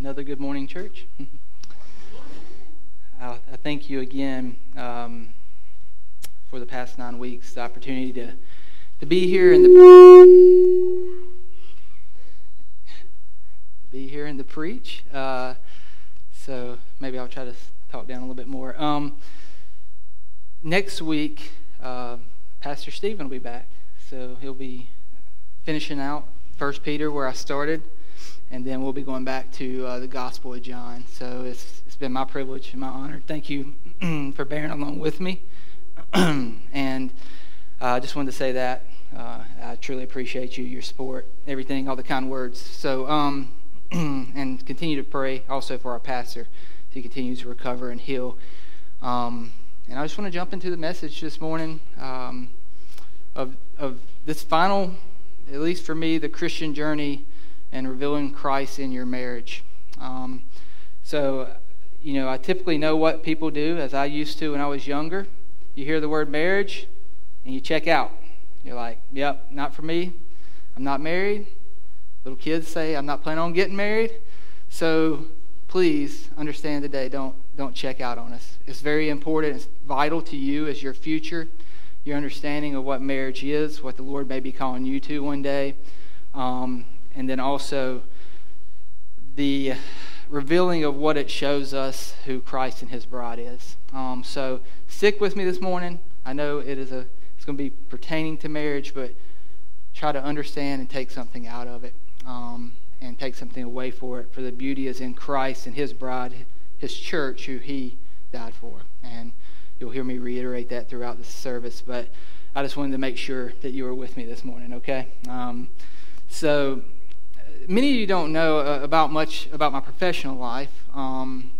Another good morning, church. I, thank you again um, for the past nine weeks, the opportunity to, to be here in the be here in the preach. Uh, so maybe I'll try to talk down a little bit more. Um, next week, uh, Pastor Stephen will be back, so he'll be finishing out First Peter where I started and then we'll be going back to uh, the Gospel of John. So it's, it's been my privilege and my honor. Thank you for bearing along with me. and uh, I just wanted to say that. Uh, I truly appreciate you, your support, everything, all the kind words. So, um, and continue to pray also for our pastor he continues to recover and heal. Um, and I just want to jump into the message this morning um, of, of this final, at least for me, the Christian journey and revealing Christ in your marriage. Um, so, you know, I typically know what people do, as I used to when I was younger. You hear the word marriage, and you check out. You're like, yep, not for me. I'm not married. Little kids say, I'm not planning on getting married. So please understand today, don't, don't check out on us. It's very important. It's vital to you as your future, your understanding of what marriage is, what the Lord may be calling you to one day. Um, and then also the revealing of what it shows us who Christ and His bride is. Um, so stick with me this morning. I know it is a it's going to be pertaining to marriage, but try to understand and take something out of it, um, and take something away for it. For the beauty is in Christ and His bride, His church, who He died for. And you'll hear me reiterate that throughout the service, but I just wanted to make sure that you were with me this morning. Okay. Um, so many of you don't know uh, about much about my professional life. Um,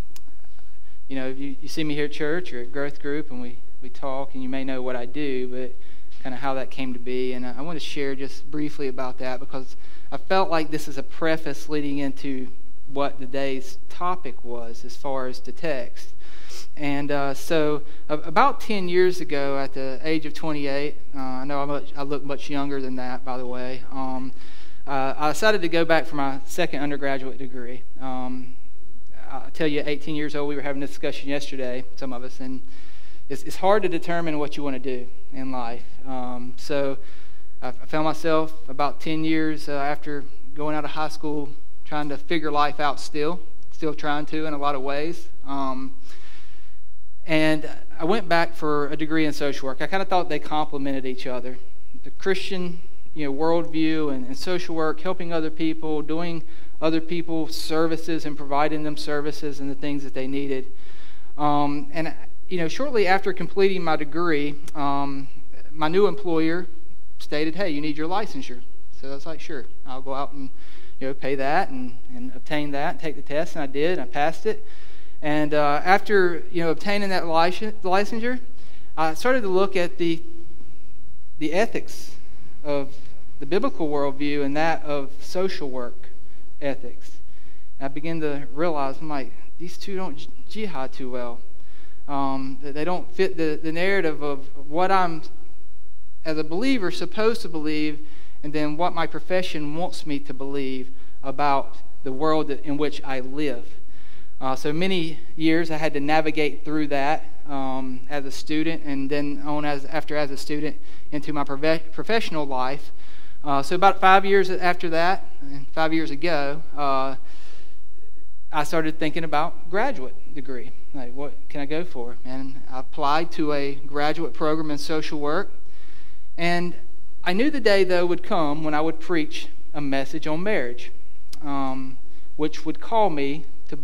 you know, you, you see me here at church or at growth group, and we, we talk, and you may know what I do, but kind of how that came to be. And I, I want to share just briefly about that because I felt like this is a preface leading into what the day's topic was as far as the text. And uh, so, about 10 years ago, at the age of 28, uh, I know much, i look much younger than that, by the way. Um, uh, I decided to go back for my second undergraduate degree. Um, I'll tell you, 18 years old, we were having a discussion yesterday, some of us, and it's, it's hard to determine what you want to do in life. Um, so I found myself about 10 years uh, after going out of high school trying to figure life out still, still trying to in a lot of ways. Um, and I went back for a degree in social work. I kind of thought they complemented each other. The Christian you know, worldview and, and social work, helping other people, doing other people services and providing them services and the things that they needed. Um, and, you know, shortly after completing my degree, um, my new employer stated, hey, you need your licensure. So I was like, sure, I'll go out and, you know, pay that and, and obtain that and take the test. And I did, I passed it. And uh, after, you know, obtaining that licensure, I started to look at the, the ethics of the biblical worldview and that of social work ethics. And I began to realize, I'm like, these two don't jihad too well. Um, they don't fit the, the narrative of what I'm, as a believer, supposed to believe, and then what my profession wants me to believe about the world in which I live. Uh, so many years I had to navigate through that um, as a student, and then on as after as a student into my prof- professional life. Uh, so about five years after that, five years ago, uh, I started thinking about graduate degree. Like, what can I go for? And I applied to a graduate program in social work. And I knew the day, though, would come when I would preach a message on marriage, um, which would call me to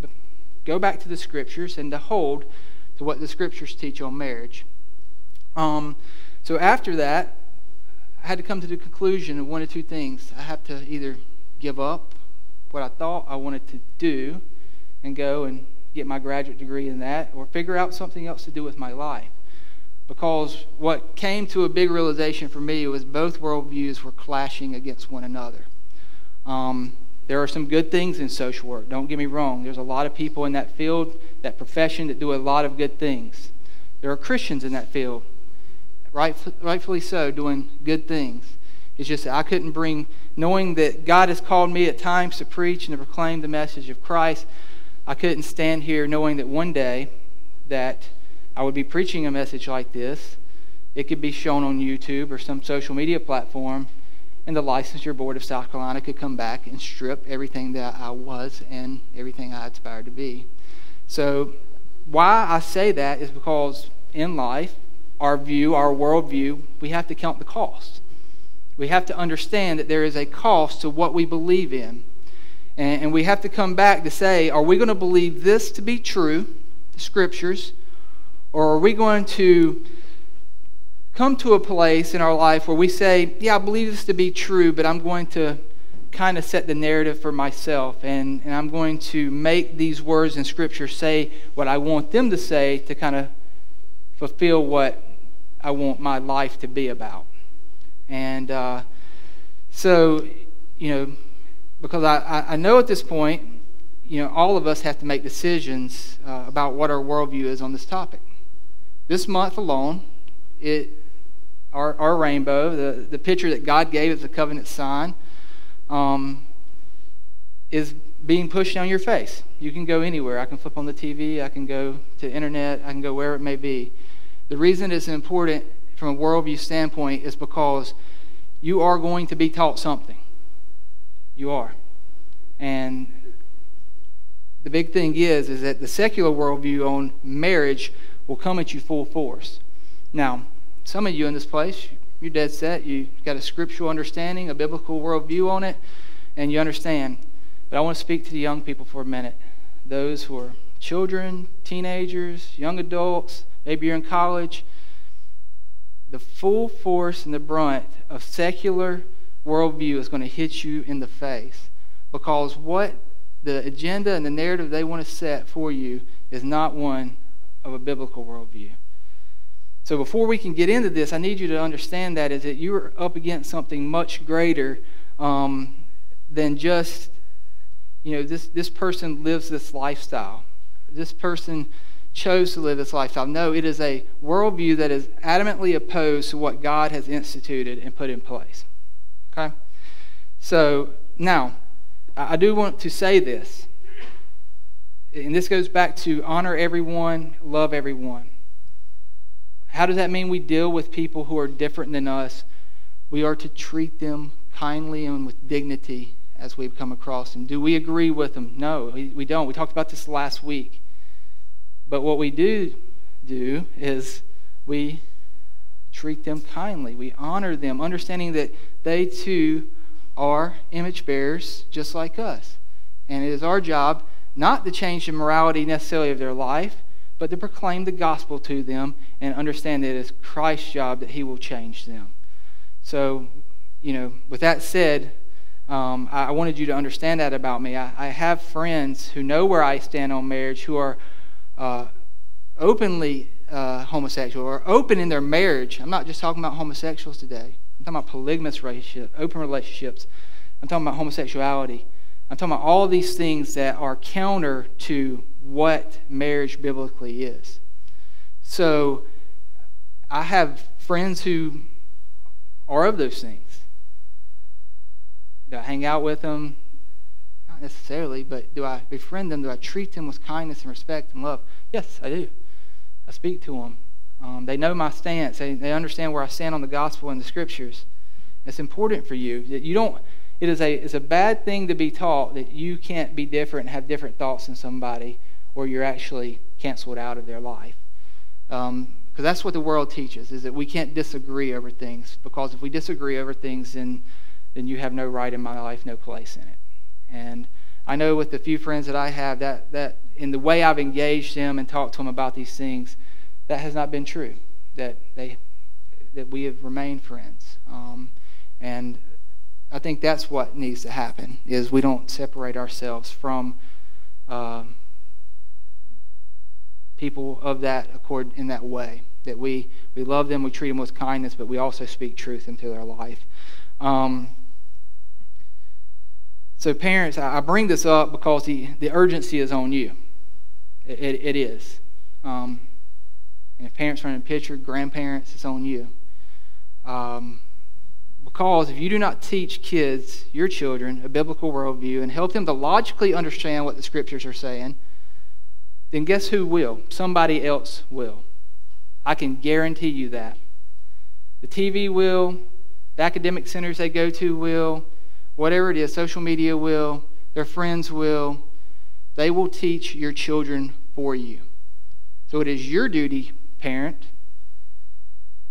go back to the scriptures and to hold to what the scriptures teach on marriage. Um, so after that, I had to come to the conclusion of one of two things. I have to either give up what I thought I wanted to do and go and get my graduate degree in that, or figure out something else to do with my life. Because what came to a big realization for me was both worldviews were clashing against one another. Um, there are some good things in social work. Don't get me wrong. There's a lot of people in that field, that profession, that do a lot of good things. There are Christians in that field, right, rightfully so, doing good things. It's just that I couldn't bring, knowing that God has called me at times to preach and to proclaim the message of Christ, I couldn't stand here knowing that one day that I would be preaching a message like this. It could be shown on YouTube or some social media platform, and the licensure board of South Carolina could come back and strip everything that I was and everything I aspired to be. So, why I say that is because in life, our view, our worldview, we have to count the cost. We have to understand that there is a cost to what we believe in. And, and we have to come back to say, are we going to believe this to be true, the scriptures, or are we going to come to a place in our life where we say, yeah, I believe this to be true, but I'm going to kind of set the narrative for myself, and, and I'm going to make these words in Scripture say what I want them to say to kind of fulfill what I want my life to be about. And uh, so, you know, because I, I know at this point, you know, all of us have to make decisions uh, about what our worldview is on this topic. This month alone, it our, our rainbow, the, the picture that God gave as a covenant sign, um, is being pushed down your face. You can go anywhere. I can flip on the TV. I can go to internet. I can go wherever it may be. The reason it's important from a worldview standpoint is because you are going to be taught something. You are. And the big thing is, is that the secular worldview on marriage will come at you full force. Now, some of you in this place, you're dead set. You've got a scriptural understanding, a biblical worldview on it, and you understand. But I want to speak to the young people for a minute. Those who are children, teenagers, young adults, maybe you're in college. The full force and the brunt of secular worldview is going to hit you in the face because what the agenda and the narrative they want to set for you is not one of a biblical worldview. So before we can get into this, I need you to understand that is that you're up against something much greater um, than just, you know, this, this person lives this lifestyle. This person chose to live this lifestyle. No, it is a worldview that is adamantly opposed to what God has instituted and put in place. Okay? So now, I do want to say this. And this goes back to honor everyone, love everyone. How does that mean we deal with people who are different than us? We are to treat them kindly and with dignity as we've come across them. Do we agree with them? No, we, we don't. We talked about this last week. But what we do do is we treat them kindly. We honor them, understanding that they too are image bearers just like us. And it is our job not to change the morality necessarily of their life, but to proclaim the gospel to them and understand that it is Christ's job that He will change them. So, you know, with that said, um, I, wanted you to understand that about me. I, I, have friends who know where I stand on marriage who are uh, openly uh, homosexual or open in their marriage. I'm not just talking about homosexuals today. I'm talking about polygamous relationships, open relationships. I'm talking about homosexuality. I'm talking about all these things that are counter to what marriage biblically is. So I have friends who are of those things. Do I hang out with them? Not necessarily, but do I befriend them? Do I treat them with kindness and respect and love? Yes, I do. I speak to them. Um, they know my stance. They, they understand where I stand on the gospel and the scriptures. It's important for you that you don't. It is a it's a bad thing to be taught that you can't be different and have different thoughts than somebody, or you're actually canceled out of their life. Because um, that's what the world teaches, is that we can't disagree over things. Because if we disagree over things, then, then you have no right in my life, no place in it. And I know with the few friends that I have, that, that in the way I've engaged them and talked to them about these things, that has not been true. That, they, that we have remained friends. Um, and I think that's what needs to happen, is we don't separate ourselves from... Uh, people of that accord in that way. That we, we love them, we treat them with kindness, but we also speak truth into their life. Um, so, parents, I bring this up because the, the urgency is on you. It, it, it is. Um, and if parents are in a picture, grandparents, it's on you. Um, Because if you do not teach kids, your children, a biblical worldview and help them to logically understand what the scriptures are saying, then guess who will? Somebody else will. I can guarantee you that. The TV will, the academic centers they go to will, whatever it is, social media will, their friends will. They will teach your children for you. So it is your duty, parent,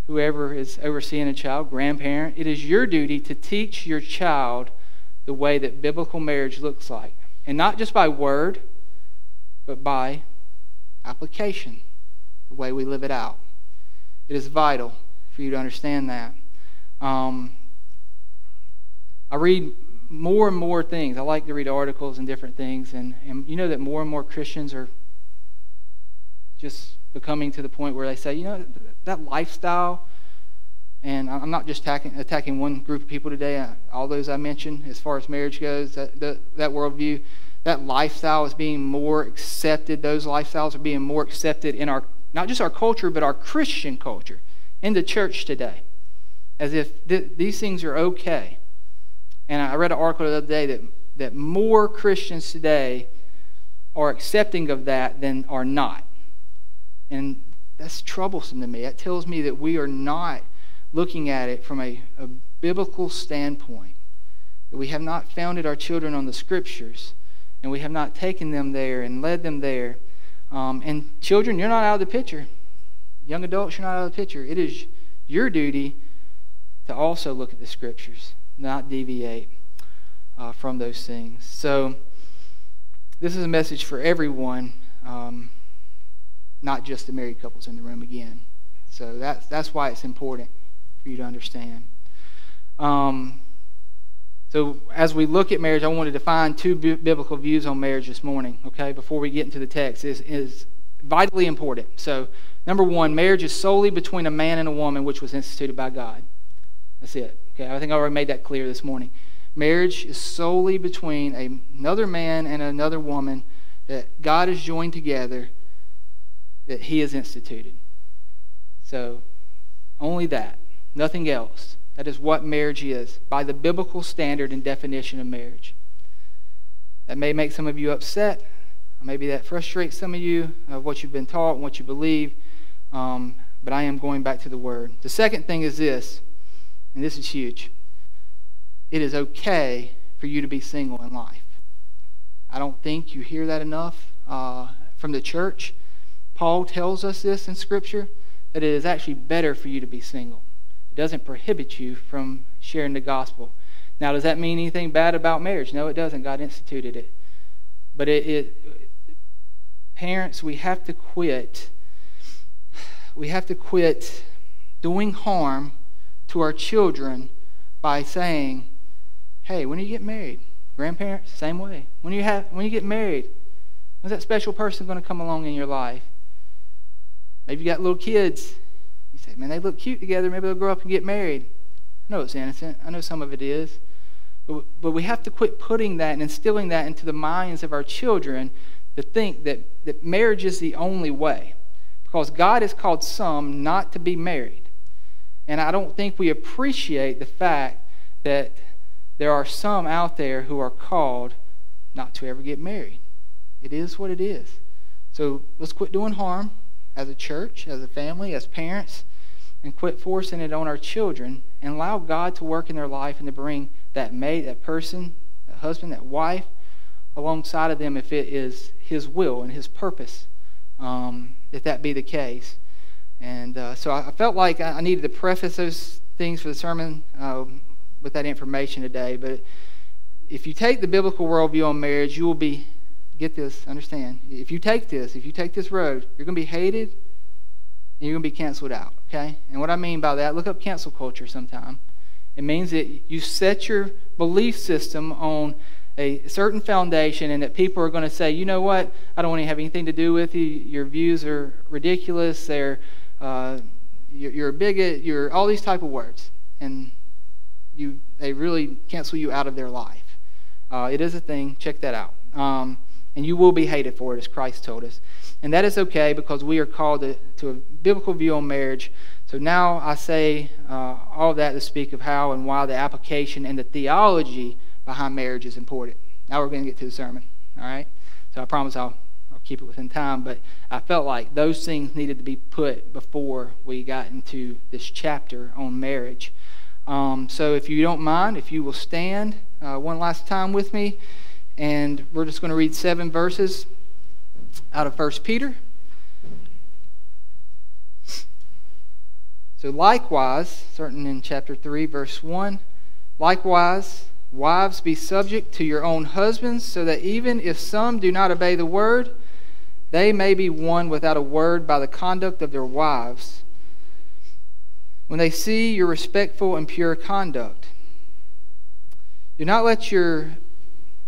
whoever is overseeing a child, grandparent, it is your duty to teach your child the way that biblical marriage looks like. And not just by word, but by application, the way we live it out. It is vital for you to understand that. Um, I read more and more things. I like to read articles and different things, and, and you know that more and more Christians are just becoming to the point where they say, you know, that lifestyle, and I'm not just attacking, attacking one group of people today, all those I mentioned, as far as marriage goes, that, that, that worldview, that lifestyle is being more accepted. Those lifestyles are being more accepted in our, not just our culture, but our Christian culture, in the church today, as if th- these things are okay. And I read an article the other day that, that more Christians today are accepting of that than are not. And that's troublesome to me. That tells me that we are not looking at it from a, a biblical standpoint. That we have not founded our children on the scriptures, and we have not taken them there and led them there. Um, and children, you're not out of the picture. Young adults, you're not out of the picture. It is your duty to also look at the scriptures, not deviate uh, from those things. So, this is a message for everyone. Um, not just the married couples in the room again. So that's, that's why it's important for you to understand. Um, so as we look at marriage, I want to define two biblical views on marriage this morning, okay, before we get into the text. is is vitally important. So, number one, marriage is solely between a man and a woman, which was instituted by God. That's it. Okay, I think I already made that clear this morning. Marriage is solely between another man and another woman that God has joined together that He has instituted. So, only that, nothing else. That is what marriage is by the biblical standard and definition of marriage. That may make some of you upset. Maybe that frustrates some of you of what you've been taught and what you believe. Um, but I am going back to the Word. The second thing is this, and this is huge. It is okay for you to be single in life. I don't think you hear that enough uh, from the church. Paul tells us this in Scripture that it is actually better for you to be single. It doesn't prohibit you from sharing the gospel. Now, does that mean anything bad about marriage? No, it doesn't. God instituted it. But it, it parents, we have to quit. We have to quit doing harm to our children by saying, "Hey, when do you get married, grandparents, same way. When you have, when you get married, when's that special person going to come along in your life? Maybe you got little kids. Say, man, they look cute together. Maybe they'll grow up and get married. I know it's innocent. I know some of it is. But, but we have to quit putting that and instilling that into the minds of our children to think that, that marriage is the only way. Because God has called some not to be married. And I don't think we appreciate the fact that there are some out there who are called not to ever get married. It is what it is. So let's quit doing harm as a church, as a family, as parents, and quit forcing it on our children and allow God to work in their life and to bring that mate, that person, that husband, that wife alongside of them if it is His will and His purpose, um, if that be the case. And uh, so I felt like I needed to preface those things for the sermon uh, with that information today. But if you take the biblical worldview on marriage, you will be get this, understand. If you take this, if you take this road, you're going to be hated and you're going to be canceled out, okay? And what I mean by that, look up cancel culture sometime. It means that you set your belief system on a certain foundation and that people are going to say, you know what, I don't want to have anything to do with you. Your views are ridiculous. They're, uh, you're, a bigot. You're all these type of words. And you, they really cancel you out of their life. Uh, it is a thing. Check that out. Um, and you will be hated for it, as Christ told us. And that is okay because we are called to, to a biblical view on marriage. So now I say uh, all that to speak of how and why the application and the theology behind marriage is important. Now we're going to get to the sermon. All right? So I promise I'll, I'll keep it within time. But I felt like those things needed to be put before we got into this chapter on marriage. Um, so if you don't mind, if you will stand uh, one last time with me, and we're just going to read seven verses out of 1 Peter. So, likewise, certain in chapter 3, verse 1, likewise, wives, be subject to your own husbands, so that even if some do not obey the word, they may be won without a word by the conduct of their wives when they see your respectful and pure conduct. Do not let your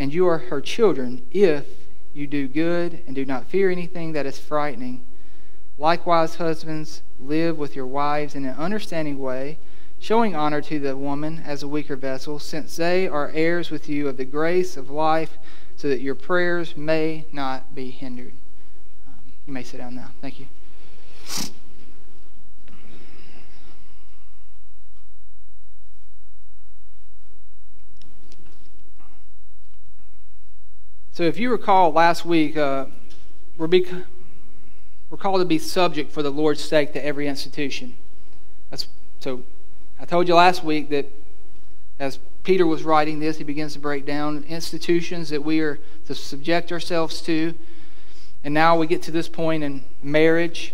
and you are her children, if you do good and do not fear anything that is frightening. Likewise, husbands, live with your wives in an understanding way, showing honor to the woman as a weaker vessel, since they are heirs with you of the grace of life, so that your prayers may not be hindered. Um, you may sit down now. Thank you. So, if you recall last week, uh, we're, be, we're called to be subject for the Lord's sake to every institution. That's, so, I told you last week that as Peter was writing this, he begins to break down institutions that we are to subject ourselves to. And now we get to this point in marriage.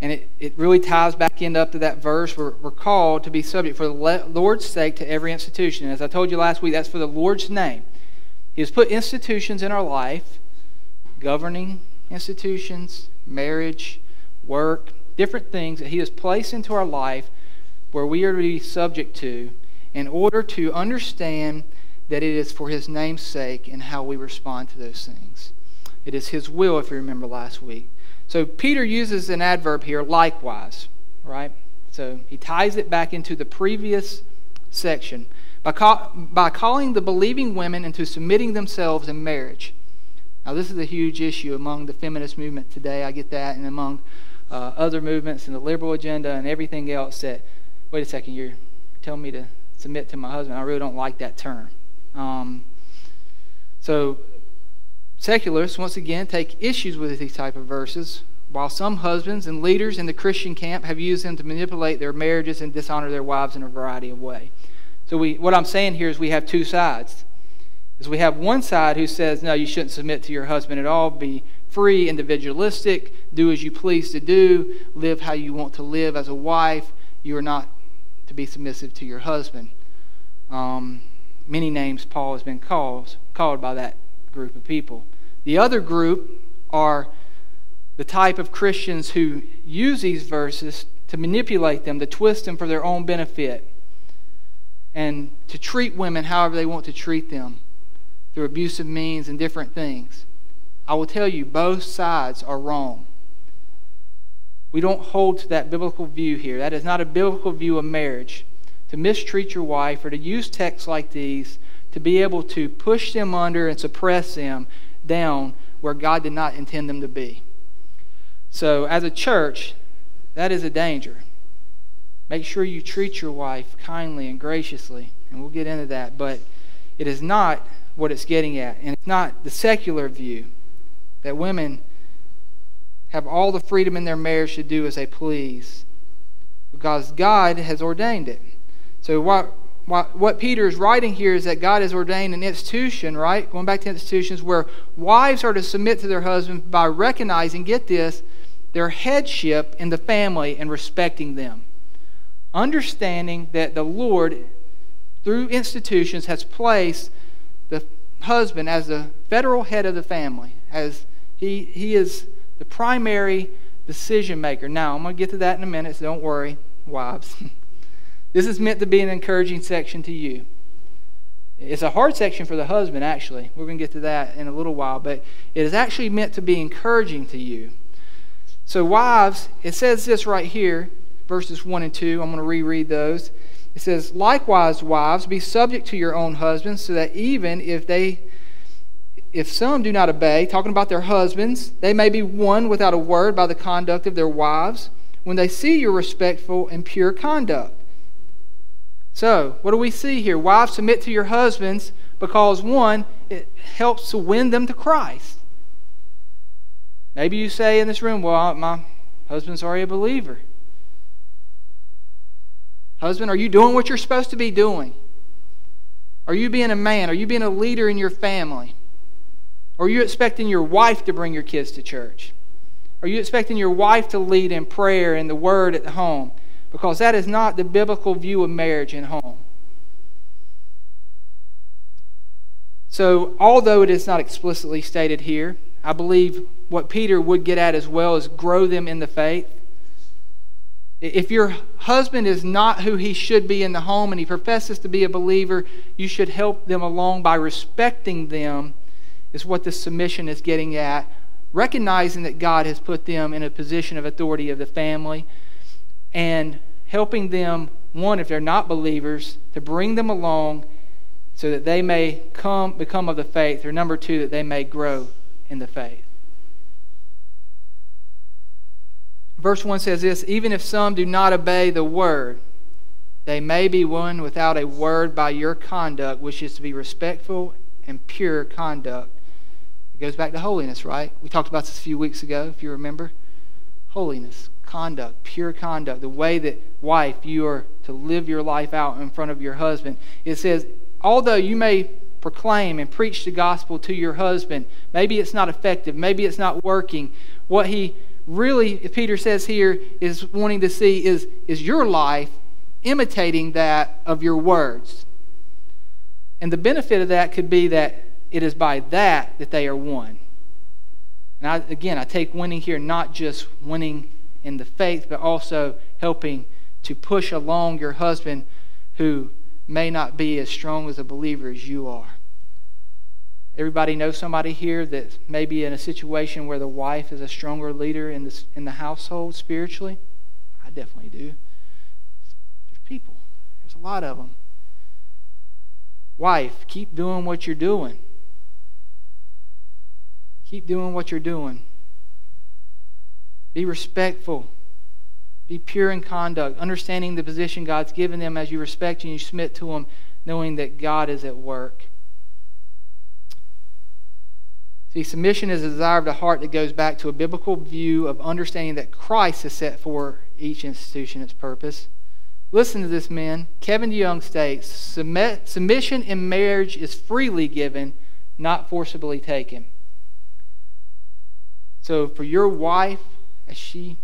And it, it really ties back in up to that verse. We're, we're called to be subject for the Lord's sake to every institution. And as I told you last week, that's for the Lord's name. He has put institutions in our life, governing institutions, marriage, work, different things that He has placed into our life where we are to be subject to in order to understand that it is for His name's sake and how we respond to those things. It is His will, if you remember last week. So Peter uses an adverb here, likewise, right? So he ties it back into the previous section by, call, by calling the believing women into submitting themselves in marriage. Now, this is a huge issue among the feminist movement today. I get that, and among uh, other movements and the liberal agenda and everything else that, wait a second, you're telling me to submit to my husband. I really don't like that term. Um, so, secularists, once again, take issues with these type of verses, while some husbands and leaders in the Christian camp have used them to manipulate their marriages and dishonor their wives in a variety of ways. So we, what I'm saying here is we have two sides. Is we have one side who says, no, you shouldn't submit to your husband at all. Be free, individualistic, do as you please to do, live how you want to live as a wife. You are not to be submissive to your husband. Um, many names Paul has been called, called by that group of people. The other group are the type of Christians who use these verses to manipulate them, to twist them for their own benefit and to treat women however they want to treat them through abusive means and different things. I will tell you, both sides are wrong. We don't hold to that biblical view here. That is not a biblical view of marriage. To mistreat your wife or to use texts like these to be able to push them under and suppress them down where God did not intend them to be. So, as a church, that is a danger. Make sure you treat your wife kindly and graciously, and we'll get into that. But it is not what it's getting at, and it's not the secular view that women have all the freedom in their marriage to do as they please, because God has ordained it. So what what, what Peter is writing here is that God has ordained an institution, right? Going back to institutions where wives are to submit to their husbands by recognizing, get this, their headship in the family and respecting them understanding that the Lord, through institutions, has placed the husband as the federal head of the family, as he, he is the primary decision maker. Now, I'm going to get to that in a minute, so don't worry, wives. This is meant to be an encouraging section to you. It's a hard section for the husband, actually. We're going to get to that in a little while, but it is actually meant to be encouraging to you. So, wives, it says this right here, verses 1 and 2. I'm going to reread those. It says, Likewise, wives, be subject to your own husbands, so that even if they if some do not obey, talking about their husbands, they may be won without a word by the conduct of their wives when they see your respectful and pure conduct. So, what do we see here? Wives, submit to your husbands because, one, it helps to win them to Christ. Maybe you say in this room, Well, my husband's already a believer. Husband, are you doing what you're supposed to be doing? Are you being a man? Are you being a leader in your family? Are you expecting your wife to bring your kids to church? Are you expecting your wife to lead in prayer and the word at the home? Because that is not the biblical view of marriage and home. So, although it is not explicitly stated here, I believe what Peter would get at as well is grow them in the faith. If your husband is not who he should be in the home and he professes to be a believer, you should help them along by respecting them is what this submission is getting at. Recognizing that God has put them in a position of authority of the family and helping them, one, if they're not believers, to bring them along so that they may come become of the faith, or number two, that they may grow in the faith. Verse 1 says this Even if some do not obey the word, they may be won without a word by your conduct, which is to be respectful and pure conduct it goes back to holiness, right? We talked about this a few weeks ago, if you remember. Holiness, conduct, pure conduct, the way that, wife, you are to live your life out in front of your husband. It says, although you may proclaim and preach the gospel to your husband, maybe it's not effective, maybe it's not working. What he really, Peter says here, is wanting to see is, is your life imitating that of your words. And the benefit of that could be that it is by that that they are won. And I, again, I take winning here not just winning in the faith, but also helping to push along your husband who may not be as strong as a believer as you are. Everybody knows somebody here that may be in a situation where the wife is a stronger leader in, this, in the household spiritually? I definitely do. There's people, there's a lot of them. Wife, keep doing what you're doing. Keep doing what you're doing. Be respectful. Be pure in conduct, understanding the position God's given them as you respect and you submit to them, knowing that God is at work. See, submission is a desire of the heart that goes back to a biblical view of understanding that Christ has set for each institution its purpose. Listen to this, men. Kevin DeYoung states Submission in marriage is freely given, not forcibly taken. So for your wife, as she,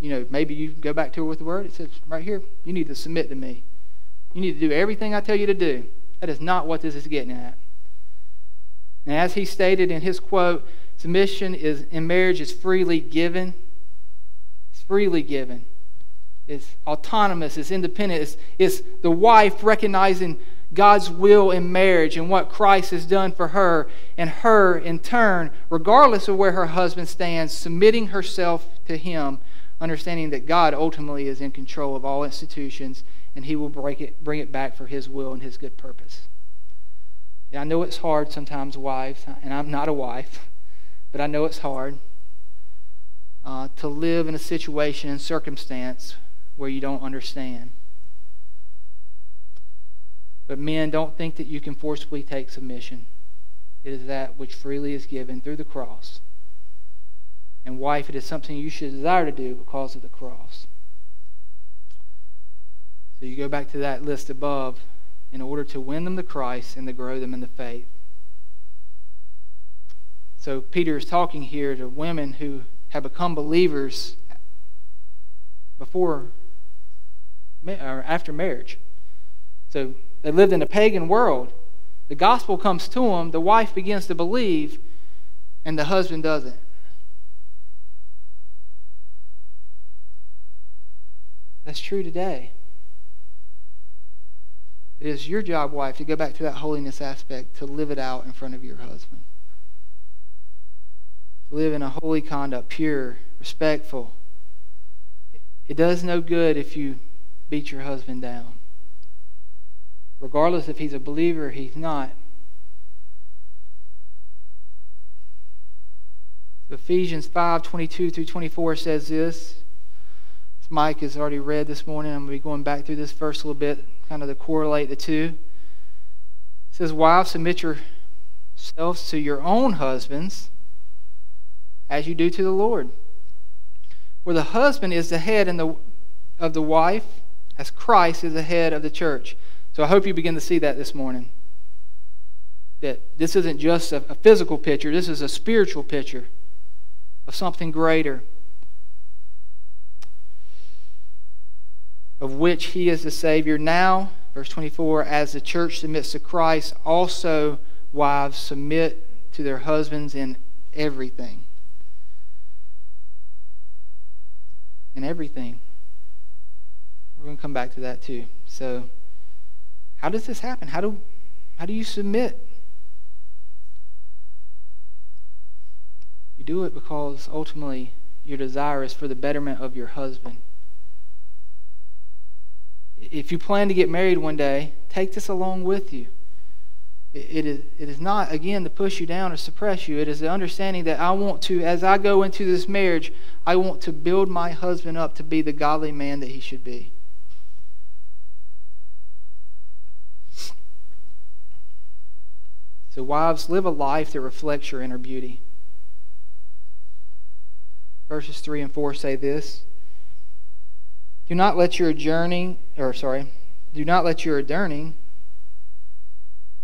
you know, maybe you go back to her with the word, it says right here, you need to submit to me. You need to do everything I tell you to do. That is not what this is getting at. And as he stated in his quote, submission is in marriage is freely given. It's freely given. It's autonomous, it's independent, it's, it's the wife recognizing God's will in marriage and what Christ has done for her, and her, in turn, regardless of where her husband stands, submitting herself to him, understanding that God ultimately is in control of all institutions and he will break it, bring it back for his will and his good purpose. Yeah, I know it's hard sometimes, wives, and I'm not a wife, but I know it's hard uh, to live in a situation and circumstance where you don't understand. But men, don't think that you can forcibly take submission. It is that which freely is given through the cross. And wife, it is something you should desire to do because of the cross. So you go back to that list above in order to win them to Christ and to grow them in the faith. So Peter is talking here to women who have become believers before or after marriage. So they lived in a pagan world. The gospel comes to them, the wife begins to believe, and the husband doesn't. That's true today. It is your job, wife, to go back to that holiness aspect, to live it out in front of your husband. Live in a holy conduct, pure, respectful. It does no good if you beat your husband down. Regardless if he's a believer or he's not. Ephesians 5 22 through 24 says this. Mike has already read this morning. I'm going to be going back through this verse a little bit, kind of to correlate the two. It says, Wives, submit yourselves to your own husbands as you do to the Lord. For the husband is the head the, of the wife, as Christ is the head of the church. So I hope you begin to see that this morning. That this isn't just a, a physical picture, this is a spiritual picture of something greater. Of which he is the Savior. Now, verse 24, as the church submits to Christ, also wives submit to their husbands in everything. In everything. We're going to come back to that too. So, how does this happen? How do, how do you submit? You do it because ultimately your desire is for the betterment of your husband if you plan to get married one day, take this along with you. It is, it is not, again, to push you down or suppress you. It is the understanding that I want to, as I go into this marriage, I want to build my husband up to be the godly man that he should be. So, wives, live a life that reflects your inner beauty. Verses 3 and 4 say this do not let your adjourning, or sorry, do not let your adorning,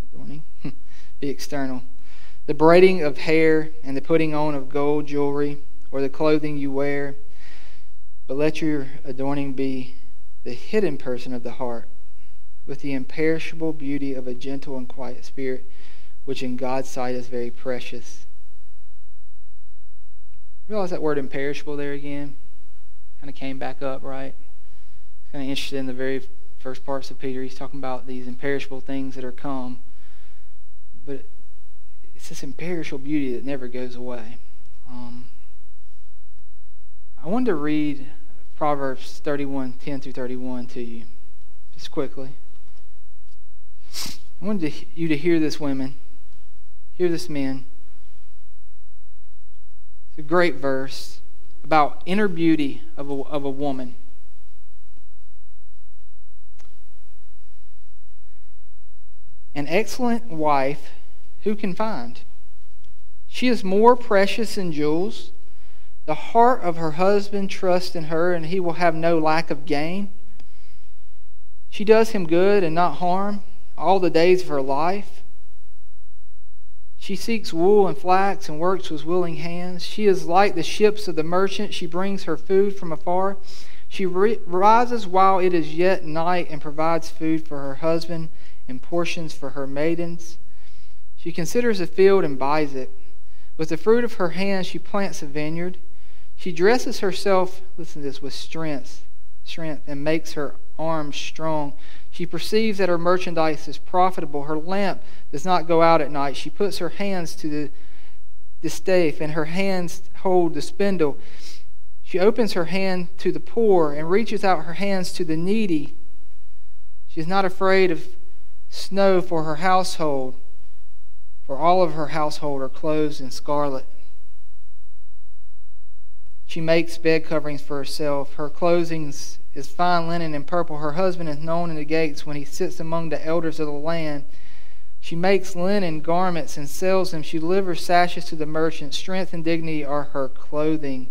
adorning be external. The braiding of hair and the putting on of gold jewelry or the clothing you wear, but let your adorning be the hidden person of the heart with the imperishable beauty of a gentle and quiet spirit, which in God's sight is very precious. Realize that word imperishable there again? Kind of came back up, right? Kind of interested in the very first parts of Peter. He's talking about these imperishable things that are come. But it's this imperishable beauty that never goes away. Um, I wanted to read Proverbs 31, 10 through 31 to you, just quickly. I wanted to, you to hear this, women. Hear this, men. It's a great verse about inner beauty of a, of a woman. An excellent wife who can find? She is more precious than jewels. The heart of her husband trusts in her, and he will have no lack of gain. She does him good and not harm all the days of her life. She seeks wool and flax and works with willing hands. She is like the ships of the merchant. She brings her food from afar. She rises while it is yet night and provides food for her husband and portions for her maidens. She considers a field and buys it. With the fruit of her hands, she plants a vineyard. She dresses herself, listen to this, with strength, strength, and makes her arms strong. She perceives that her merchandise is profitable. Her lamp does not go out at night. She puts her hands to the distaff, and her hands hold the spindle. She opens her hand to the poor and reaches out her hands to the needy. She is not afraid of snow for her household, for all of her household are clothed in scarlet. She makes bed coverings for herself. Her clothing is fine linen and purple. Her husband is known in the gates when he sits among the elders of the land. She makes linen garments and sells them. She delivers sashes to the merchants. Strength and dignity are her clothing,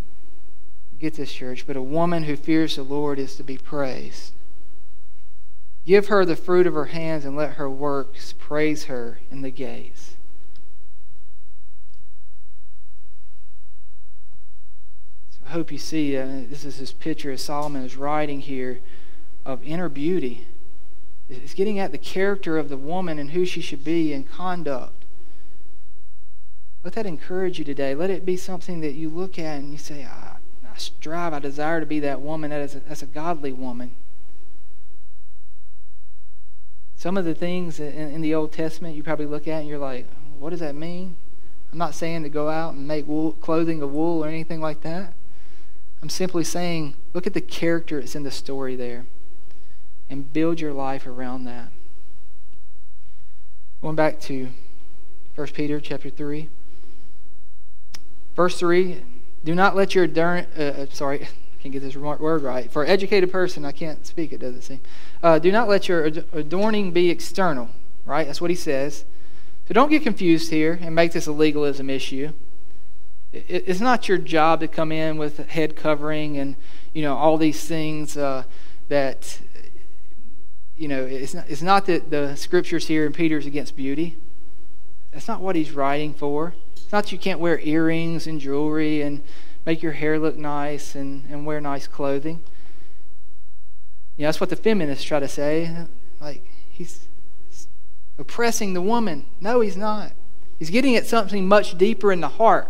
Get this, church, but a woman who fears the Lord is to be praised. Give her the fruit of her hands and let her works praise her in the gates. So I hope you see uh, this is this picture as Solomon is writing here of inner beauty. It's getting at the character of the woman and who she should be in conduct. Let that encourage you today. Let it be something that you look at and you say, I, I strive, I desire to be that woman that is a, that's a godly woman. Some of the things in, in, the Old Testament you probably look at and you're like, what does that mean? I'm not saying to go out and make wool, clothing of wool or anything like that. I'm simply saying, look at the character that's in the story there and build your life around that. Going back to 1 Peter chapter 3. Verse 3 Do not let your, uh, uh, sorry, can't get this word right. For educated person, I can't speak it, does it seem? Uh, do not let your adorning be external, right? That's what he says. So don't get confused here and make this a legalism issue. It's not your job to come in with head covering and, you know, all these things uh, that, you know, it's not, it's not that the scriptures here in Peter's against beauty. That's not what he's writing for. It's not that you can't wear earrings and jewelry and make your hair look nice and, and wear nice clothing. You know, that's what the feminists try to say. Like, he's oppressing the woman. No, he's not. He's getting at something much deeper in the heart.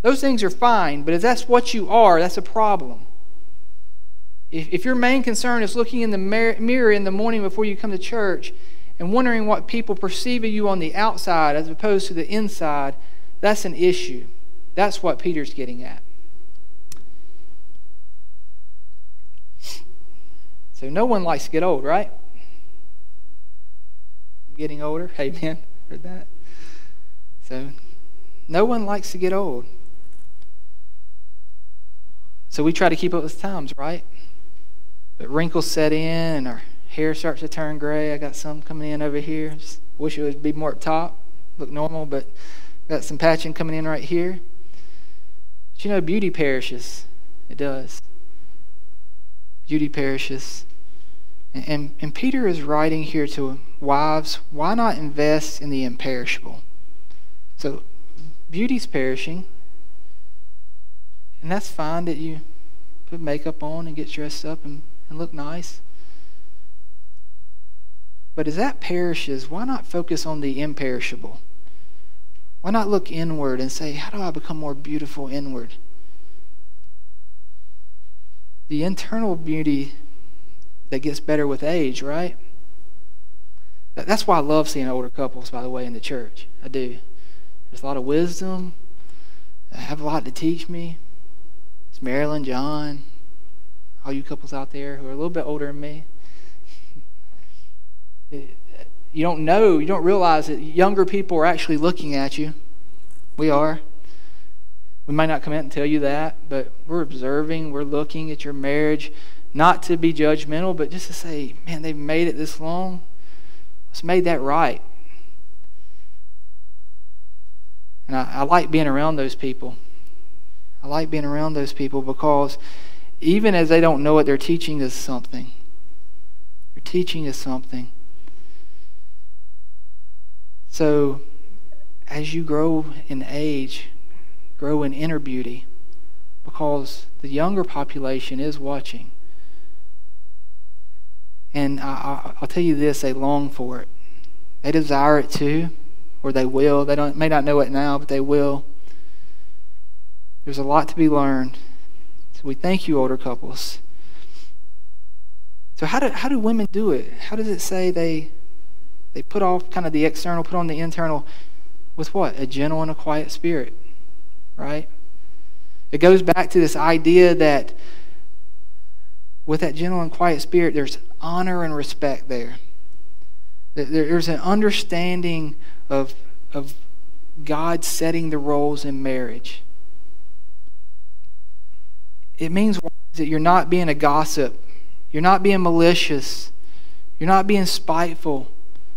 Those things are fine, but if that's what you are, that's a problem. If, if your main concern is looking in the mirror in the morning before you come to church and wondering what people perceive of you on the outside as opposed to the inside, that's an issue. That's what Peter's getting at. So no one likes to get old, right? I'm getting older. Hey, man, heard that? So no one likes to get old. So we try to keep up with times, right? But wrinkles set in our hair starts to turn gray. I got some coming in over here. Just wish it would be more up top, look normal, but got some patching coming in right here. But you know, beauty perishes. It does. Beauty perishes. And, and, and Peter is writing here to wives why not invest in the imperishable? So, beauty's perishing. And that's fine that you put makeup on and get dressed up and, and look nice. But as that perishes, why not focus on the imperishable? Why not look inward and say, how do I become more beautiful inward? The internal beauty that gets better with age, right? That's why I love seeing older couples, by the way, in the church. I do. There's a lot of wisdom. I have a lot to teach me. It's Marilyn, John, all you couples out there who are a little bit older than me you don't know, you don't realize that younger people are actually looking at you. We are. We might not come out and tell you that, but we're observing, we're looking at your marriage, not to be judgmental, but just to say, man, they've made it this long. What's made that right? And I, I like being around those people. I like being around those people because even as they don't know it, they're teaching us something. They're teaching us something. So, as you grow in age, grow in inner beauty, because the younger population is watching. And I, will tell you this they long for it. They desire it too, or they will. They don't, may not know it now, but they will. There's a lot to be learned. So we thank you, older couples. So, how do, how do women do it? How does it say they they put off kind of the external, put on the internal with what? A gentle and a quiet spirit, right? It goes back to this idea that with that gentle and quiet spirit, there's honor and respect there. There's an understanding of, of God setting the roles in marriage. It means that you're not being a gossip, you're not being malicious, you're not being spiteful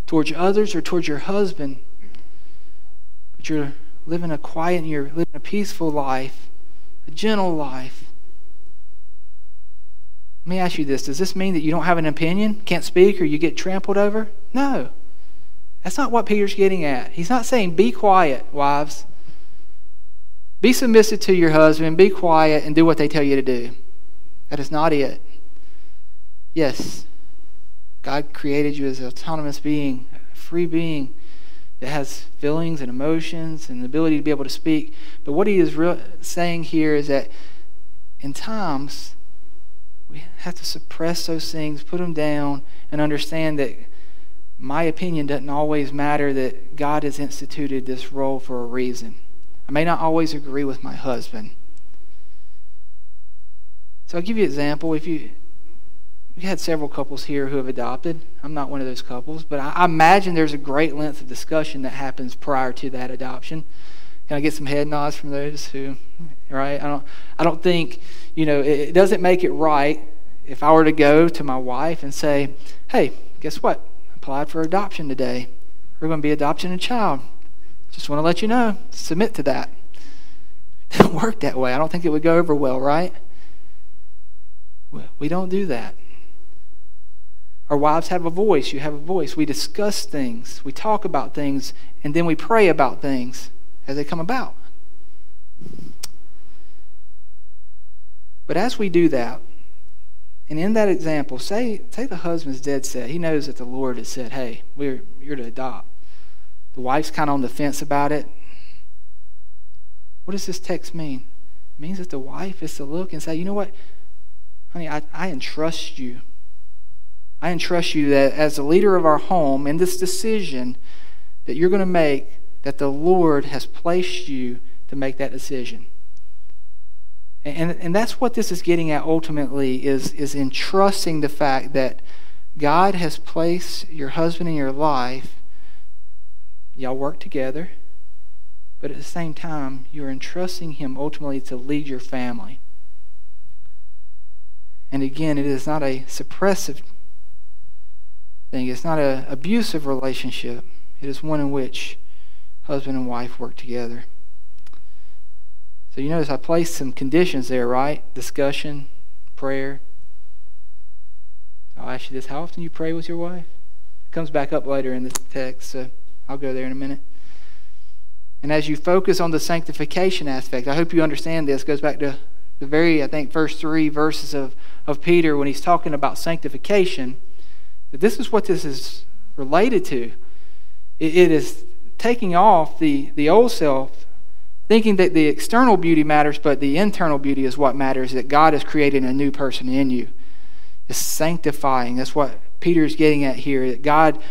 towards others or towards your husband, but you're living a quiet and you're living a peaceful life, a gentle life. Let me ask you this Does this mean that you don't have an opinion, can't speak, or you get trampled over? No. That's not what Peter's getting at. He's not saying, be quiet, wives. Be submissive to your husband, be quiet, and do what they tell you to do. That is not it. Yes, God created you as an autonomous being, a free being that has feelings and emotions and the ability to be able to speak. But what he is saying here is that in times, we have to suppress those things, put them down, and understand that my opinion doesn't always matter, that God has instituted this role for a reason. I may not always agree with my husband. So I'll give you an example. If you we had several couples here who have adopted. I'm not one of those couples, but I, imagine there's a great length of discussion that happens prior to that adoption. Can I get some head nods from those who, right? I don't, I don't think, you know, it, doesn't make it right if I were to go to my wife and say, hey, guess what? Applied for adoption today. We're going to be adopting a child. Just want to let you know, submit to that. It doesn't work that way. I don't think it would go over well, right? We don't do that. Our wives have a voice. You have a voice. We discuss things. We talk about things. And then we pray about things as they come about. But as we do that, and in that example, say, say the husband's dead set. He knows that the Lord has said, hey, we're, you're to adopt. The wife's kind of on the fence about it. What does this text mean? It means that the wife is to look and say, you know what? Honey, I, I entrust you I entrust you that as the leader of our home in this decision that you're going to make, that the Lord has placed you to make that decision. And, and that's what this is getting at ultimately is, is entrusting the fact that God has placed your husband in your life. Y'all work together, but at the same time, you're entrusting him ultimately to lead your family. And again, it is not a suppressive thing. It's not an abusive relationship, it is one in which husband and wife work together. So you notice I placed some conditions there, right? Discussion, prayer. I'll ask you this how often you pray with your wife? It comes back up later in the text, so I'll go there in a minute. And as you focus on the sanctification aspect, I hope you understand this. It goes back to the very, I think, first three verses of, of Peter when he's talking about sanctification this is what this is related to. it, it is taking off the, the old self, thinking that the external beauty matters, but the internal beauty is what matters, that God is creating a new person in you. It's sanctifying. That's what Peter's getting at here, that God,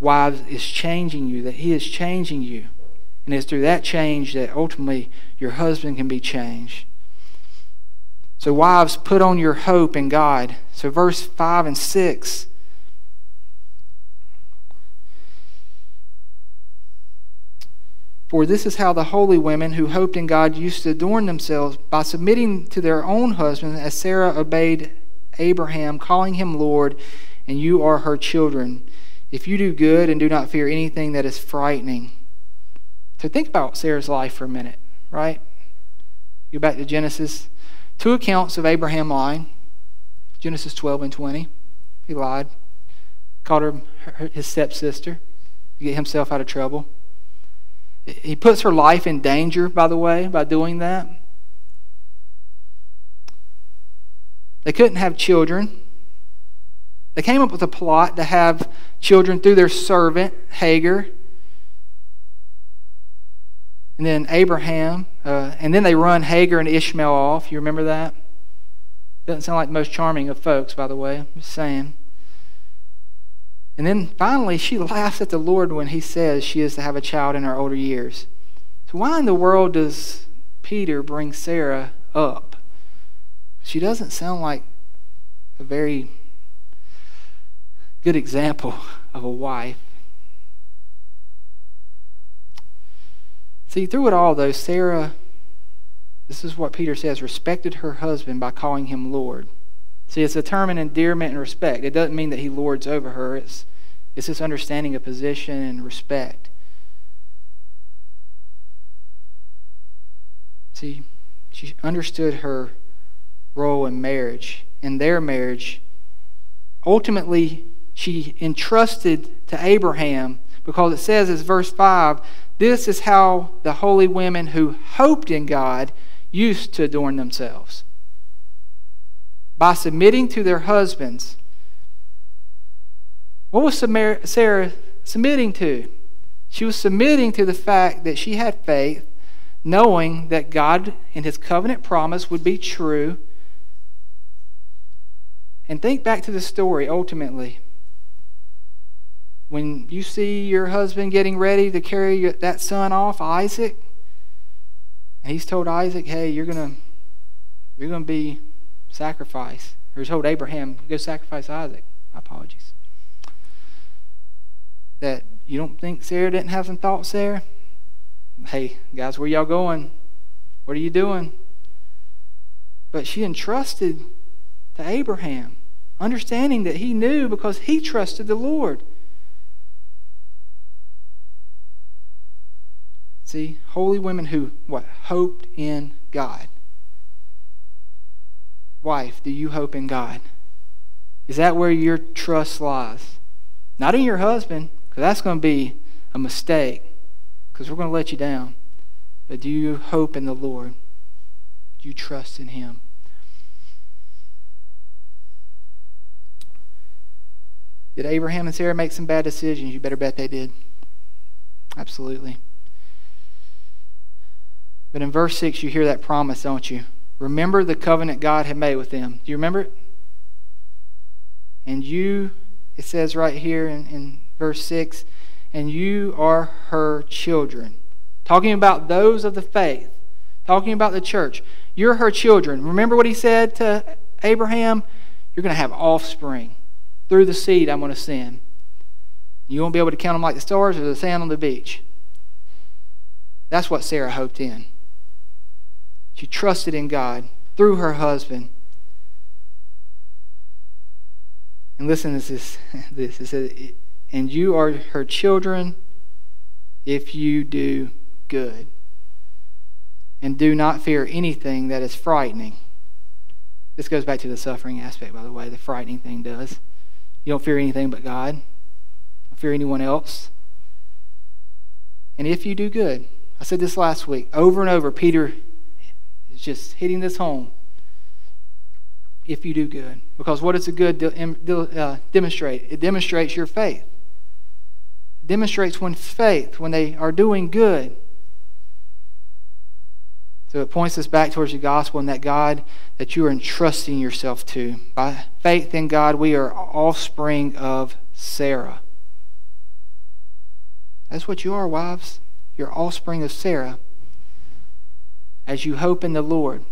wives, is changing you, that He is changing you. And it's through that change that ultimately your husband can be changed. So, wives, put on your hope in God. So, verse 5 and 6 For this is how the holy women who hoped in God used to adorn themselves by submitting to their own husbands, as Sarah obeyed Abraham, calling him Lord, and you are her children. If you do good and do not fear anything that is frightening. So think about Sarah's life for a minute, right? Go back to Genesis. Two accounts of Abraham lying Genesis 12 and 20. He lied, called her his stepsister to get himself out of trouble. He puts her life in danger, by the way, by doing that. They couldn't have children. They came up with a plot to have children through their servant, Hagar. And then Abraham. Uh, and then they run Hagar and Ishmael off. You remember that? Doesn't sound like the most charming of folks, by the way. I'm just saying. And then finally, she laughs at the Lord when he says she is to have a child in her older years. So, why in the world does Peter bring Sarah up? She doesn't sound like a very good example of a wife. See, through it all, though, Sarah, this is what Peter says, respected her husband by calling him Lord. See, it's a term of endearment and respect. It doesn't mean that he lords over her. It's, it's this understanding of position and respect. See, she understood her role in marriage. in their marriage. Ultimately, she entrusted to Abraham because it says, as verse 5, this is how the holy women who hoped in God used to adorn themselves. By submitting to their husbands. What was Sarah submitting to? She was submitting to the fact that she had faith, knowing that God and His covenant promise would be true. And think back to the story ultimately. When you see your husband getting ready to carry that son off, Isaac, and he's told Isaac, hey, you're going to you're going to be sacrificed. Or he's told Abraham, go sacrifice Isaac. My apologies. That you don't think Sarah didn't have some thoughts there? Hey, guys, where y'all going? What are you doing? But she entrusted to Abraham, understanding that he knew because he trusted the Lord. See, holy women who what hoped in God. Wife, do you hope in God? Is that where your trust lies? Not in your husband, because that's going to be a mistake because we're going to let you down. But do you hope in the Lord? Do you trust in Him? Did Abraham and Sarah make some bad decisions? You better bet they did. Absolutely. But in verse 6, you hear that promise, don't you? Remember the covenant God had made with them. Do you remember it? And you, it says right here in, in verse 6 and you are her children. Talking about those of the faith, talking about the church. You're her children. Remember what he said to Abraham? You're going to have offspring. Through the seed, I'm going to send. You won't be able to count them like the stars or the sand on the beach. That's what Sarah hoped in. She trusted in God through her husband. And listen to this. this. It says, and you are her children if you do good. And do not fear anything that is frightening. This goes back to the suffering aspect, by the way, the frightening thing does. You don't fear anything but God, don't fear anyone else. And if you do good, I said this last week, over and over, Peter is just hitting this home. If you do good. Because what does a good uh, demonstrate? It demonstrates your faith demonstrates when faith, when they are doing good. So it points us back towards the gospel and that God that you are entrusting yourself to. By faith in God, we are offspring of Sarah. That's what you are, wives. You're offspring of Sarah as you hope in the Lord.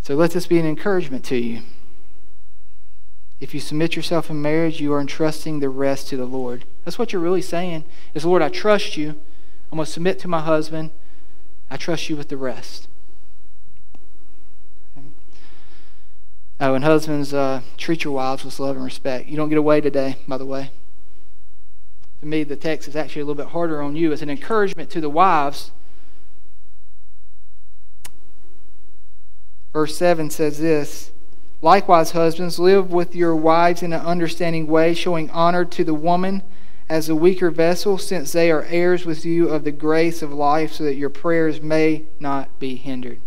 So let this be an encouragement to you. If you submit yourself in marriage, you are entrusting the rest to the Lord. That's what you're really saying. Is Lord, I trust you. I'm going to submit to my husband. I trust you with the rest. Oh, and husbands, uh, treat your wives with love and respect. You don't get away today, by the way. To me, the text is actually a little bit harder on you. It's an encouragement to the wives. Verse 7 says this Likewise, husbands, live with your wives in an understanding way, showing honor to the woman as a weaker vessel, since they are heirs with you of the grace of life, so that your prayers may not be hindered.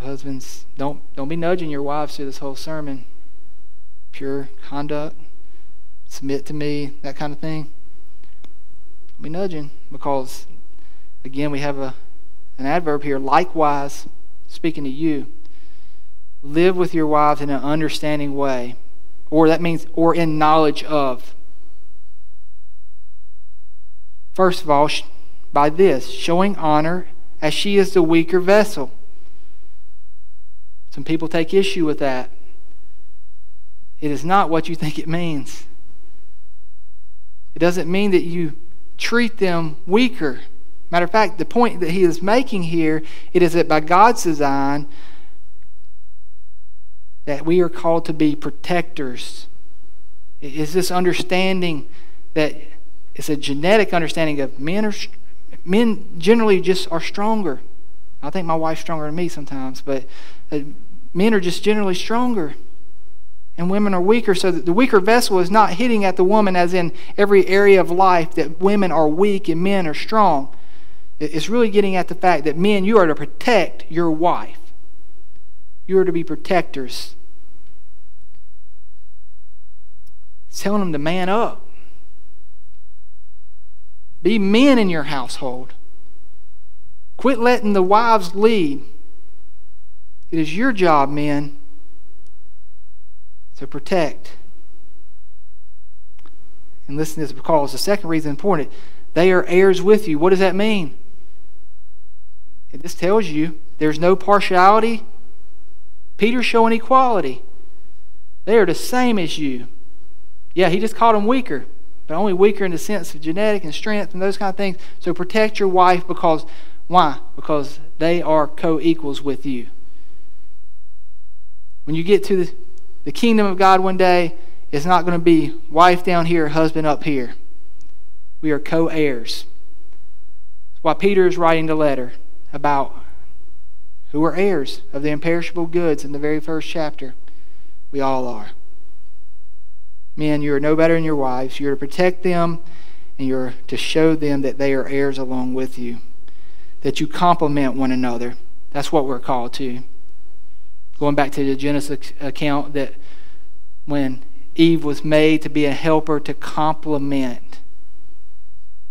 Husbands, don't, don't be nudging your wives through this whole sermon. Pure conduct, submit to me, that kind of thing. Don't be nudging because, again, we have a an adverb here, likewise, speaking to you, live with your wives in an understanding way, or that means, or in knowledge of. First of all, by this, showing honor as she is the weaker vessel. Some people take issue with that. It is not what you think it means. It doesn't mean that you treat them weaker. Matter of fact, the point that he is making here, it is that by God's design, that we are called to be protectors. Is this understanding that it's a genetic understanding of men are men generally just are stronger. I think my wife's stronger than me sometimes, but uh, men are just generally stronger. And women are weaker, so that the weaker vessel is not hitting at the woman as in every area of life that women are weak and men are strong. It's really getting at the fact that men, you are to protect your wife. You are to be protectors. It's telling them to man up. Be men in your household. Quit letting the wives lead. It is your job, men, to protect. And listen to this because the second reason important. They are heirs with you. What does that mean? This tells you there's no partiality. Peter's showing equality. They are the same as you. Yeah, he just called them weaker, but only weaker in the sense of genetic and strength and those kind of things. So protect your wife because why? Because they are co equals with you. When you get to the, the kingdom of God one day, it's not going to be wife down here, husband up here. We are co heirs. That's why Peter is writing the letter about who are heirs of the imperishable goods in the very first chapter. We all are. Men, you are no better than your wives. You're to protect them and you're to show them that they are heirs along with you, that you complement one another. That's what we're called to. Going back to the Genesis account, that when Eve was made to be a helper to complement,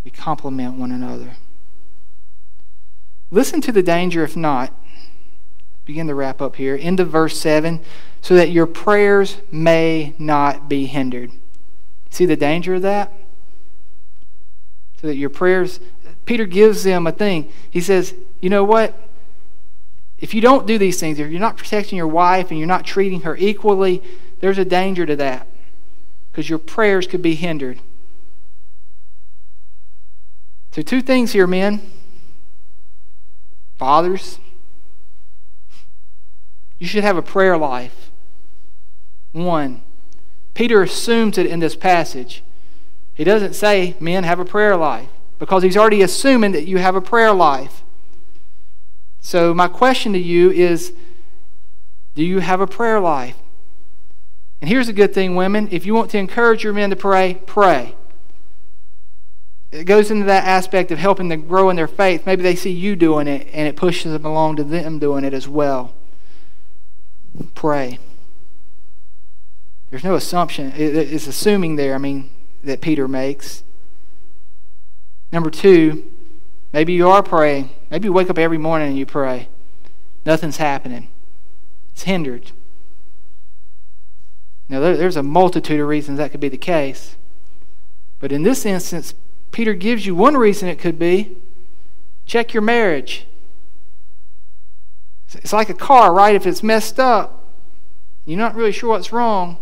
we complement one another. Listen to the danger if not. Begin to wrap up here. Into verse 7 so that your prayers may not be hindered. See the danger of that? So that your prayers, Peter gives them a thing. He says, you know what? If you don't do these things, if you're not protecting your wife and you're not treating her equally, there's a danger to that because your prayers could be hindered. So, two things here, men. Fathers, you should have a prayer life. One, Peter assumes it in this passage. He doesn't say, men, have a prayer life, because he's already assuming that you have a prayer life. So, my question to you is do you have a prayer life? And here's a good thing, women. If you want to encourage your men to pray, pray it goes into that aspect of helping them grow in their faith. Maybe they see you doing it and it pushes them along to them doing it as well. Pray. There's no assumption. It's assuming there, I mean, that Peter makes. Number two, maybe you are praying. Maybe you wake up every morning and you pray. Nothing's happening, it's hindered. Now, there's a multitude of reasons that could be the case. But in this instance, Peter gives you one reason it could be check your marriage. It's like a car, right? If it's messed up, you're not really sure what's wrong.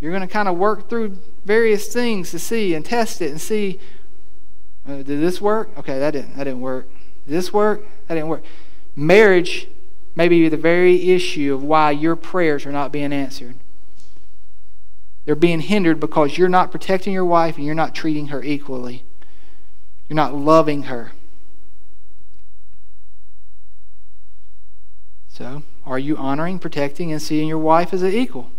You're going to kind of work through various things to see and test it and see uh, did this work? Okay, that didn't that didn't work. Did this work? That didn't work. Marriage may be the very issue of why your prayers are not being answered. They're being hindered because you're not protecting your wife and you're not treating her equally. You're not loving her. So, are you honoring, protecting, and seeing your wife as an equal?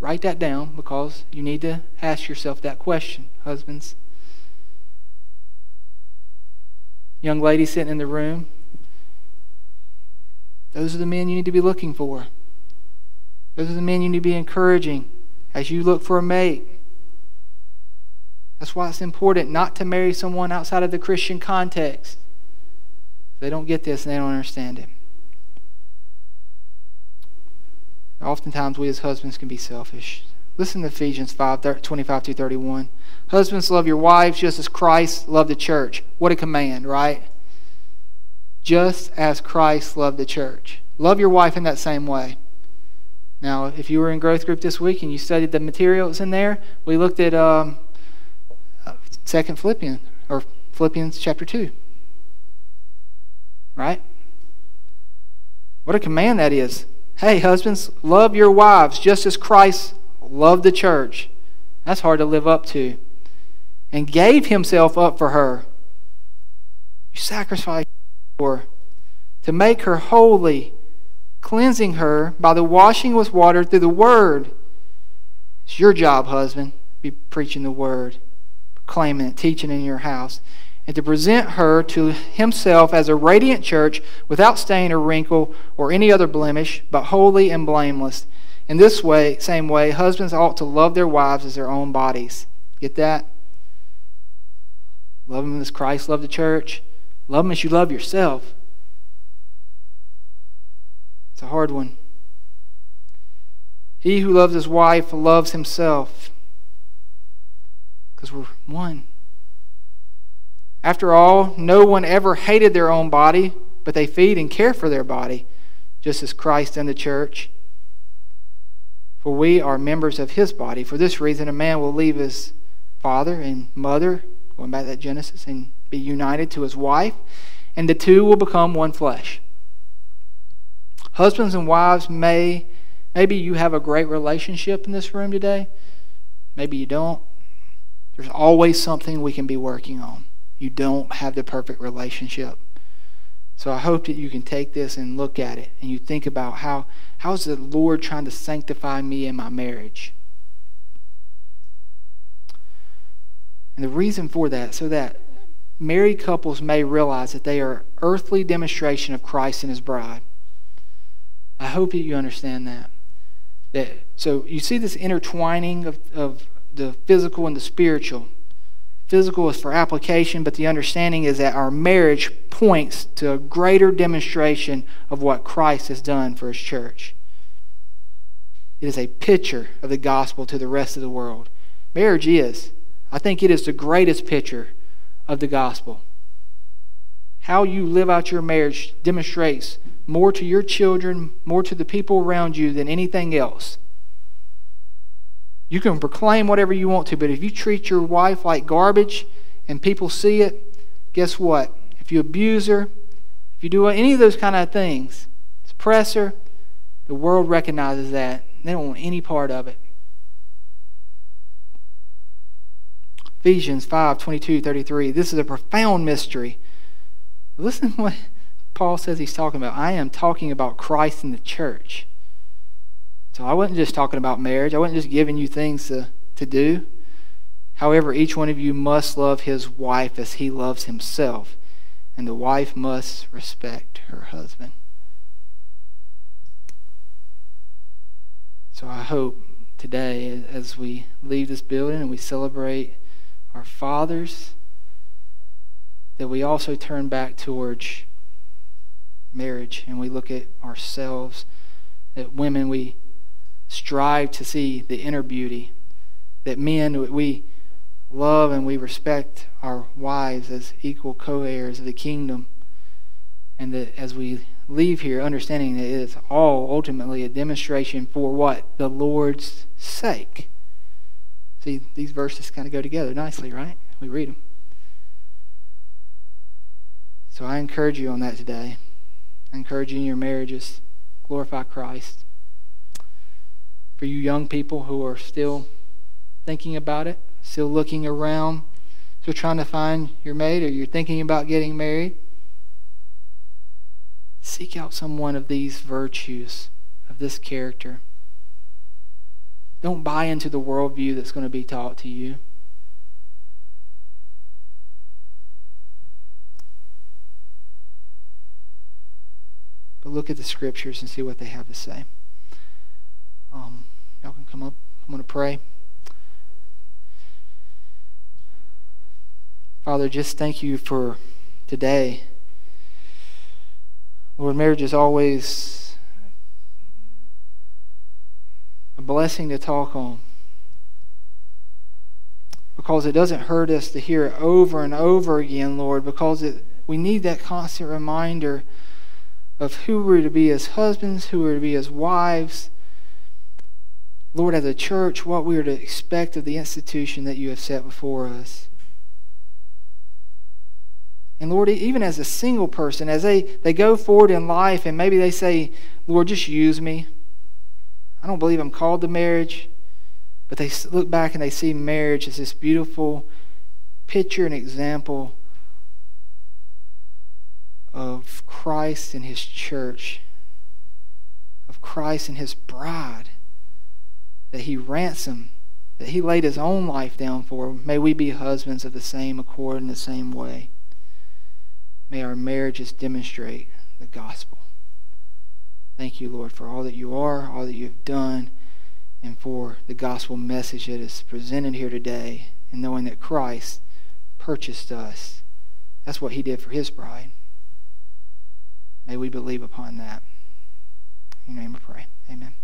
Write that down because you need to ask yourself that question, husbands. Young lady sitting in the room, those are the men you need to be looking for. Those are the men you need to be encouraging as you look for a mate. That's why it's important not to marry someone outside of the Christian context. They don't get this and they don't understand it. Oftentimes, we as husbands can be selfish. Listen to Ephesians 5 25 through 31. Husbands, love your wives just as Christ loved the church. What a command, right? Just as Christ loved the church. Love your wife in that same way. Now, if you were in growth group this week and you studied the materials in there, we looked at um, Second Philippians or Philippians chapter two. Right? What a command that is. Hey, husbands, love your wives just as Christ loved the church. That's hard to live up to. And gave himself up for her. You sacrificed for, to make her holy, cleansing her by the washing with water through the word. It's your job, husband, be preaching the word, proclaiming it, teaching in your house, and to present her to himself as a radiant church without stain or wrinkle or any other blemish, but holy and blameless. In this way, same way, husbands ought to love their wives as their own bodies. Get that? Love them as Christ loved the church. Love them as you love yourself. It's a hard one. He who loves his wife loves himself because we're one. After all, no one ever hated their own body, but they feed and care for their body, just as Christ and the church. For we are members of his body. For this reason, a man will leave his father and mother, going back to that Genesis, and be united to his wife, and the two will become one flesh. Husbands and wives may, maybe you have a great relationship in this room today. Maybe you don't. There's always something we can be working on. You don't have the perfect relationship. So I hope that you can take this and look at it and you think about how how is the Lord trying to sanctify me in my marriage? And the reason for that, so that married couples may realize that they are earthly demonstration of Christ and his bride. I hope that you understand that. That so you see this intertwining of, of the physical and the spiritual. Physical is for application, but the understanding is that our marriage points to a greater demonstration of what Christ has done for his church. It is a picture of the gospel to the rest of the world. Marriage is. I think it is the greatest picture of the gospel. How you live out your marriage demonstrates more to your children, more to the people around you than anything else. You can proclaim whatever you want to, but if you treat your wife like garbage and people see it, guess what? If you abuse her, if you do any of those kind of things, suppress her, the world recognizes that. They don't want any part of it. Ephesians 5 22 33. This is a profound mystery. Listen to what Paul says he's talking about. I am talking about Christ and the church. So I wasn't just talking about marriage, I wasn't just giving you things to, to do. However, each one of you must love his wife as he loves himself, and the wife must respect her husband. So I hope today, as we leave this building and we celebrate our fathers, that we also turn back towards marriage and we look at ourselves, that women, we strive to see the inner beauty. That men, we love and we respect our wives as equal co heirs of the kingdom. And that as we leave here, understanding that it is all ultimately a demonstration for what? The Lord's sake. See, these verses kind of go together nicely, right? We read them. So I encourage you on that today. I encourage you in your marriages, glorify Christ for you young people who are still thinking about it, still looking around, still trying to find your mate, or you're thinking about getting married, seek out someone of these virtues, of this character. Don't buy into the worldview that's going to be taught to you. But look at the scriptures and see what they have to say. Y'all can come up. I'm going to pray. Father, just thank you for today. Lord, marriage is always a blessing to talk on because it doesn't hurt us to hear it over and over again, Lord, because it, we need that constant reminder of who we're to be as husbands, who we're to be as wives, Lord, as a church, what we are to expect of the institution that you have set before us. And Lord, even as a single person, as they, they go forward in life and maybe they say, Lord, just use me. I don't believe I'm called to marriage. But they look back and they see marriage as this beautiful picture and example of Christ and his church, of Christ and his bride, that he ransomed, that he laid his own life down for. May we be husbands of the same accord in the same way. May our marriages demonstrate the gospel. Thank you, Lord, for all that you are, all that you have done, and for the gospel message that is presented here today, and knowing that Christ purchased us. That's what he did for his bride. May we believe upon that. In your name we pray. Amen.